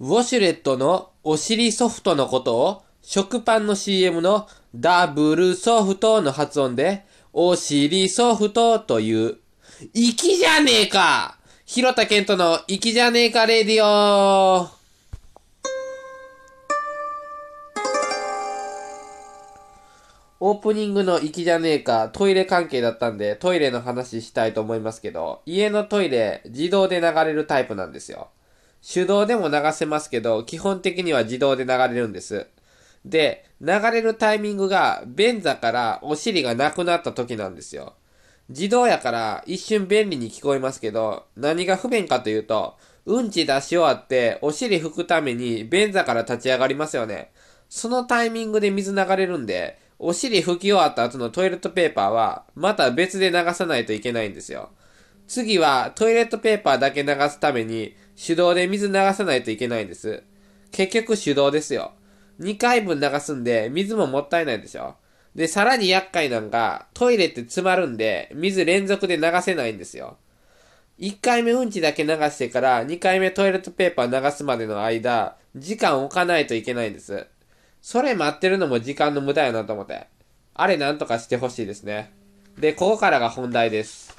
ウォシュレットのお尻ソフトのことを食パンの CM のダブルソフトの発音でお尻ソフトという。粋じゃねえか広田健人の粋じゃねえかレディオオープニングの粋じゃねえかトイレ関係だったんでトイレの話したいと思いますけど家のトイレ自動で流れるタイプなんですよ。手動でも流せますけど、基本的には自動で流れるんです。で、流れるタイミングが、便座からお尻がなくなった時なんですよ。自動やから一瞬便利に聞こえますけど、何が不便かというと、うんち出し終わってお尻拭くために便座から立ち上がりますよね。そのタイミングで水流れるんで、お尻拭き終わった後のトイレットペーパーは、また別で流さないといけないんですよ。次はトイレットペーパーだけ流すために手動で水流さないといけないんです。結局手動ですよ。2回分流すんで水ももったいないでしょ。で、さらに厄介なんが、トイレって詰まるんで、水連続で流せないんですよ。1回目うんちだけ流してから2回目トイレットペーパー流すまでの間、時間置かないといけないんです。それ待ってるのも時間の無駄やなと思って。あれなんとかしてほしいですね。で、ここからが本題です。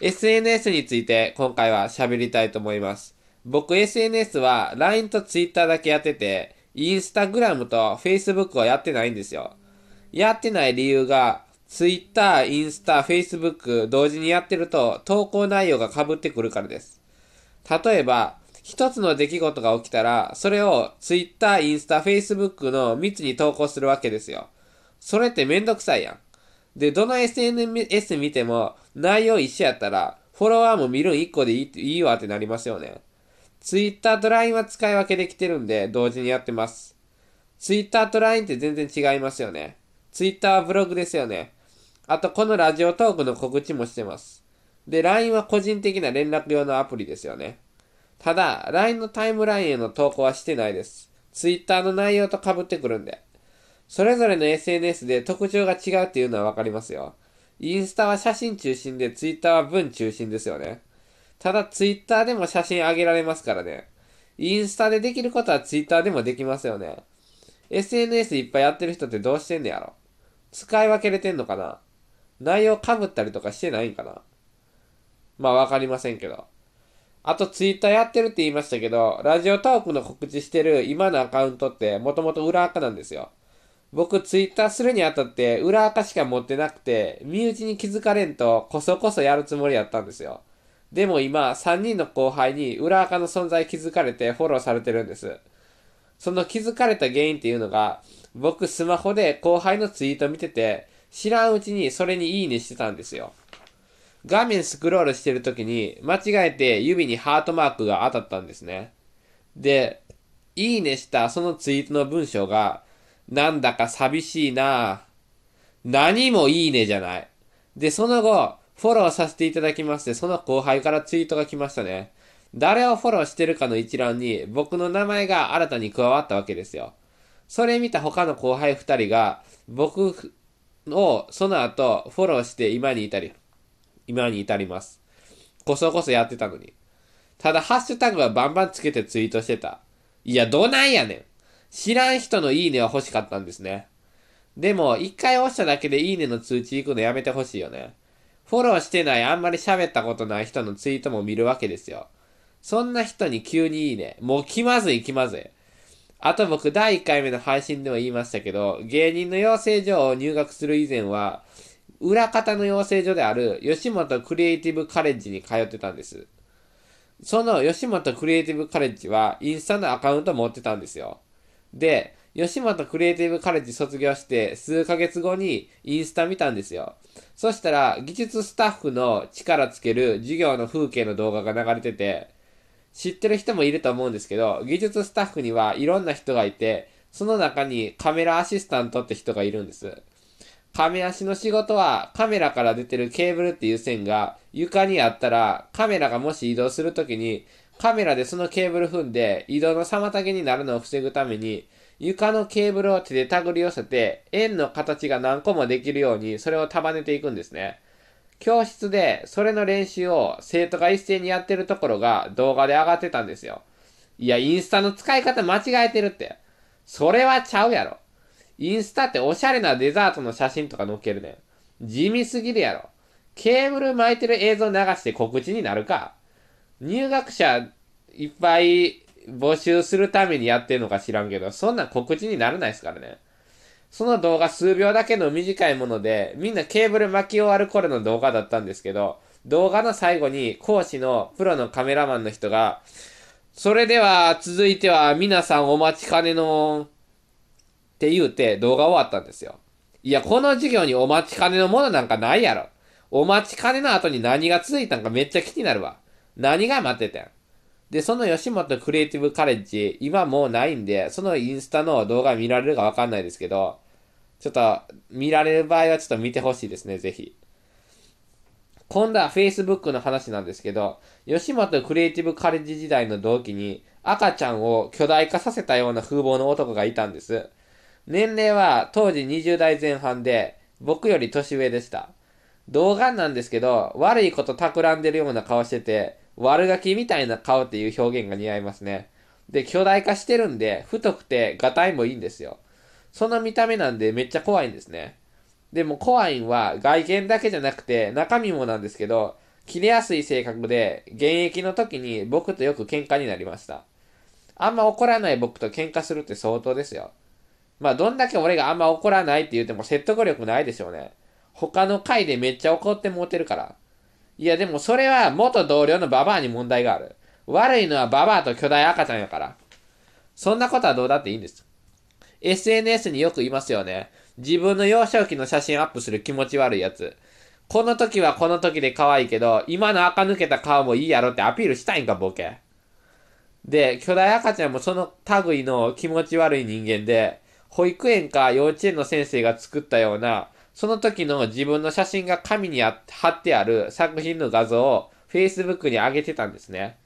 SNS について今回は喋りたいと思います。僕 SNS は LINE と Twitter だけやってて、Instagram と Facebook はやってないんですよ。やってない理由が、Twitter、インスタ、Facebook 同時にやってると投稿内容が被ってくるからです。例えば、一つの出来事が起きたら、それを Twitter、インスタ、Facebook の3つに投稿するわけですよ。それってめんどくさいやん。で、どの SNS 見ても内容一緒やったら、フォロワーも見るん1個でいいいいわってなりますよね。Twitter と LINE は使い分けできてるんで、同時にやってます。Twitter と LINE って全然違いますよね。Twitter はブログですよね。あと、このラジオトークの告知もしてます。で、LINE は個人的な連絡用のアプリですよね。ただ、LINE のタイムラインへの投稿はしてないです。Twitter の内容と被ってくるんで。それぞれの SNS で特徴が違うっていうのはわかりますよ。インスタは写真中心で、ツイッターは文中心ですよね。ただ、ツイッターでも写真上げられますからね。インスタでできることはツイッターでもできますよね。SNS いっぱいやってる人ってどうしてんねやろ使い分けれてんのかな内容かぶったりとかしてないんかなまあわかりませんけど。あとツイッターやってるって言いましたけど、ラジオトークの告知してる今のアカウントってもともと裏垢なんですよ。僕ツイッターするにあたって裏垢しか持ってなくて、身内に気づかれんとこそこそやるつもりやったんですよ。でも今、3人の後輩に裏垢の存在気づかれてフォローされてるんです。その気づかれた原因っていうのが、僕スマホで後輩のツイート見てて、知らんうちにそれにいいねしてたんですよ。画面スクロールしてる時に、間違えて指にハートマークが当たったんですね。で、いいねしたそのツイートの文章が、なんだか寂しいなぁ何もいいねじゃない。で、その後、フォローさせていただきまして、その後輩からツイートが来ましたね。誰をフォローしてるかの一覧に僕の名前が新たに加わったわけですよ。それ見た他の後輩二人が僕をその後フォローして今に至り、今に至ります。こそこそやってたのに。ただハッシュタグはバンバンつけてツイートしてた。いや、どないやねん。知らん人のいいねは欲しかったんですね。でも、一回押しただけでいいねの通知行くのやめてほしいよね。フォローしてない、あんまり喋ったことない人のツイートも見るわけですよ。そんな人に急にいいね。もう気まずい気まずい。あと僕第1回目の配信でも言いましたけど、芸人の養成所を入学する以前は、裏方の養成所である吉本クリエイティブカレッジに通ってたんです。その吉本クリエイティブカレッジはインスタのアカウント持ってたんですよ。で、吉本クリエイティブカレッジ卒業して数ヶ月後にインスタ見たんですよ。そしたら技術スタッフの力つける授業の風景の動画が流れてて、知ってる人もいると思うんですけど、技術スタッフにはいろんな人がいて、その中にカメラアシスタントって人がいるんです。カメ足の仕事はカメラから出てるケーブルっていう線が床にあったらカメラがもし移動するときにカメラでそのケーブル踏んで移動の妨げになるのを防ぐために床のケーブルを手で手繰り寄せて円の形が何個もできるようにそれを束ねていくんですね。教室でそれの練習を生徒が一斉にやってるところが動画で上がってたんですよ。いや、インスタの使い方間違えてるって。それはちゃうやろ。インスタっておしゃれなデザートの写真とか載っけるねん。地味すぎるやろ。ケーブル巻いてる映像流して告知になるか。入学者いっぱい募集するためにやってるのか知らんけど、そんな告知にならないですからね。その動画数秒だけの短いもので、みんなケーブル巻き終わる頃の動画だったんですけど、動画の最後に講師のプロのカメラマンの人が、それでは続いては皆さんお待ちかねの、って言うて動画終わったんですよ。いや、この授業にお待ちかねのものなんかないやろ。お待ちかねの後に何が続いたんかめっちゃ気になるわ。何が待ってたんで、その吉本クリエイティブカレッジ、今もうないんで、そのインスタの動画見られるかわかんないですけど、ちょっと見られる場合はちょっと見てほしいですね、ぜひ。今度は Facebook の話なんですけど、吉本クリエイティブカレッジ時代の同期に赤ちゃんを巨大化させたような風貌の男がいたんです。年齢は当時20代前半で、僕より年上でした。童顔なんですけど、悪いこと企んでるような顔してて、悪ガキみたいな顔っていう表現が似合いますね。で、巨大化してるんで、太くて、ガタイもいいんですよ。その見た目なんでめっちゃ怖いんですね。でも怖いんは外見だけじゃなくて中身もなんですけど、切れやすい性格で、現役の時に僕とよく喧嘩になりました。あんま怒らない僕と喧嘩するって相当ですよ。まあ、どんだけ俺があんま怒らないって言っても説得力ないでしょうね。他の回でめっちゃ怒ってもうてるから。いや、でもそれは元同僚のババアに問題がある。悪いのはババアと巨大赤ちゃんやから。そんなことはどうだっていいんです。SNS によく言いますよね。自分の幼少期の写真アップする気持ち悪いやつ。この時はこの時で可愛いけど、今の垢抜けた顔もいいやろってアピールしたいんか、ボケ。で、巨大赤ちゃんもその類の気持ち悪い人間で、保育園か幼稚園の先生が作ったような、その時の自分の写真が紙に貼ってある作品の画像を Facebook に上げてたんですね。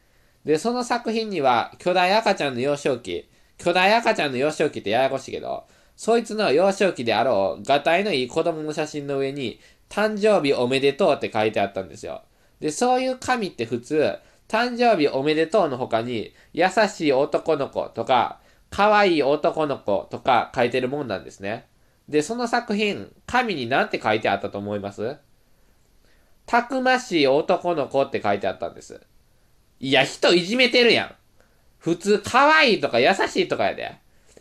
で、その作品には巨大赤ちゃんの幼少期、巨大赤ちゃんの幼少期ってややこしいけど、そいつの幼少期であろう、がたいのいい子供の写真の上に、誕生日おめでとうって書いてあったんですよ。で、そういう紙って普通、誕生日おめでとうの他に、優しい男の子とか、可愛い男の子とか書いてるもんなんですね。で、その作品、紙に何て書いてあったと思います？たくましい男の子って書いてあったんです。いや、人いじめてるやん。普通、可愛いとか優しいとかやで。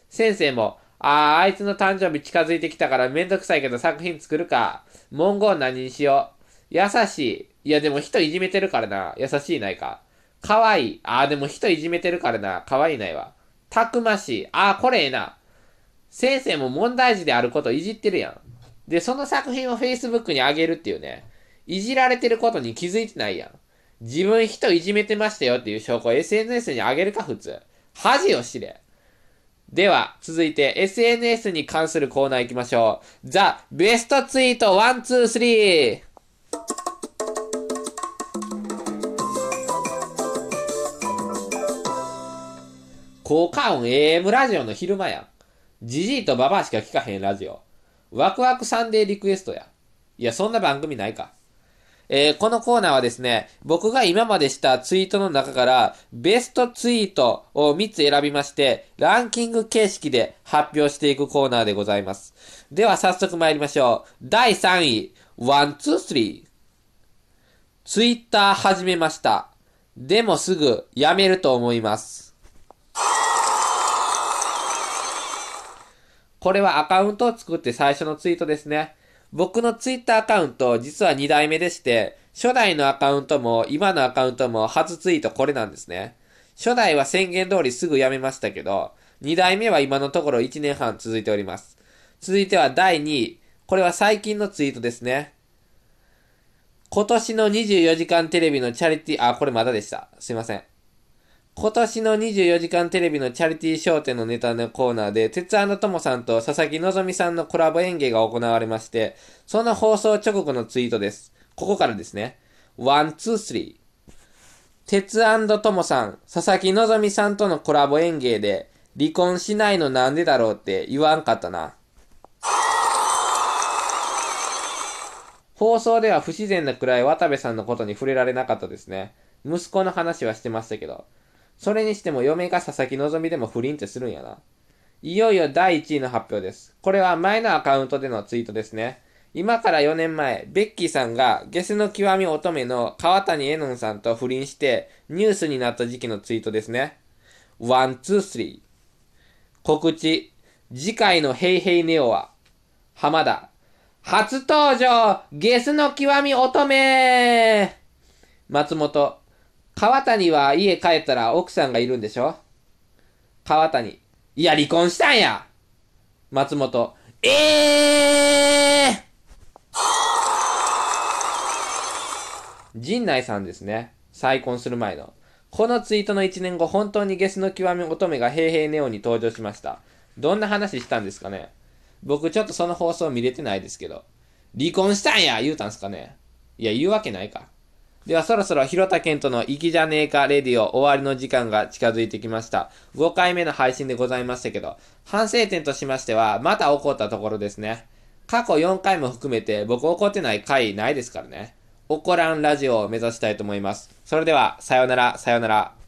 先生も、ああ、あいつの誕生日近づいてきたからめんどくさいけど作品作るか。文言何にしよう。優しい。いや、でも人いじめてるからな。優しいないか。可愛い。ああ、でも人いじめてるからな。可愛いないわ。たくましい。ああ、これええな。先生も問題児であることいじってるやん。で、その作品を Facebook に上げるっていうね。いじられてることに気づいてないやん。自分人いじめてましたよっていう証拠を SNS に上げるか普通。恥を知れ。では、続いて SNS に関するコーナー行きましょう。ザ・ベストツイート1、2、3! 効果音 AM ラジオの昼間やん。ジジイとババアしか聞かへんラジオ。ワクワクサンデーリクエストや。いや、そんな番組ないか。えー、このコーナーはですね、僕が今までしたツイートの中から、ベストツイートを3つ選びまして、ランキング形式で発表していくコーナーでございます。では早速参りましょう。第3位、1、2、3。ツイッター始めました。でもすぐやめると思います。これはアカウントを作って最初のツイートですね。僕のツイッターアカウント、実は2代目でして、初代のアカウントも今のアカウントも初ツイートこれなんですね。初代は宣言通りすぐやめましたけど、2代目は今のところ1年半続いております。続いては第2位。これは最近のツイートですね。今年の24時間テレビのチャリティー、あ、これまだでした。すいません。今年の24時間テレビのチャリティー笑点のネタのコーナーで、テツandトモさんと佐々木希さんのコラボ演芸が行われまして、その放送直後のツイートです。ここからですね。 One、two、three。テツandトモさん、佐々木希さんとのコラボ演芸で、離婚しないのなんでだろうって言わんかったな。放送では不自然なくらい渡部さんのことに触れられなかったですね。息子の話はしてましたけど。それにしても嫁が佐々木希でも不倫ってするんやな。いよいよ第1位の発表です。これは前のアカウントでのツイートですね。今から4年前、ベッキーさんがゲスの極み乙女の川谷絵音さんと不倫してニュースになった時期のツイートですね。 One、two、three。告知。次回の HEY!HEY!NEO!は、浜田。初登場ゲスの極み乙女松本。川谷は家帰ったら奥さんがいるんでしょ？川谷。いや、離婚したんや松本。ええー、陣内さんですね。再婚する前の。このツイートの1年後、本当にゲスの極み乙女が平平ネオに登場しました。どんな話したんですかね？僕ちょっとその放送見れてないですけど。離婚したんや言うたんすかね？いや、言うわけないか。ではそろそろ広田健との粋じゃねえかレディオ終わりの時間が近づいてきました。5回目の配信でございましたけど、反省点としましては、また起こったところですね。過去4回も含めて僕怒ってない回ないですからね。怒らんラジオを目指したいと思います。それでは、さよなら、さよなら。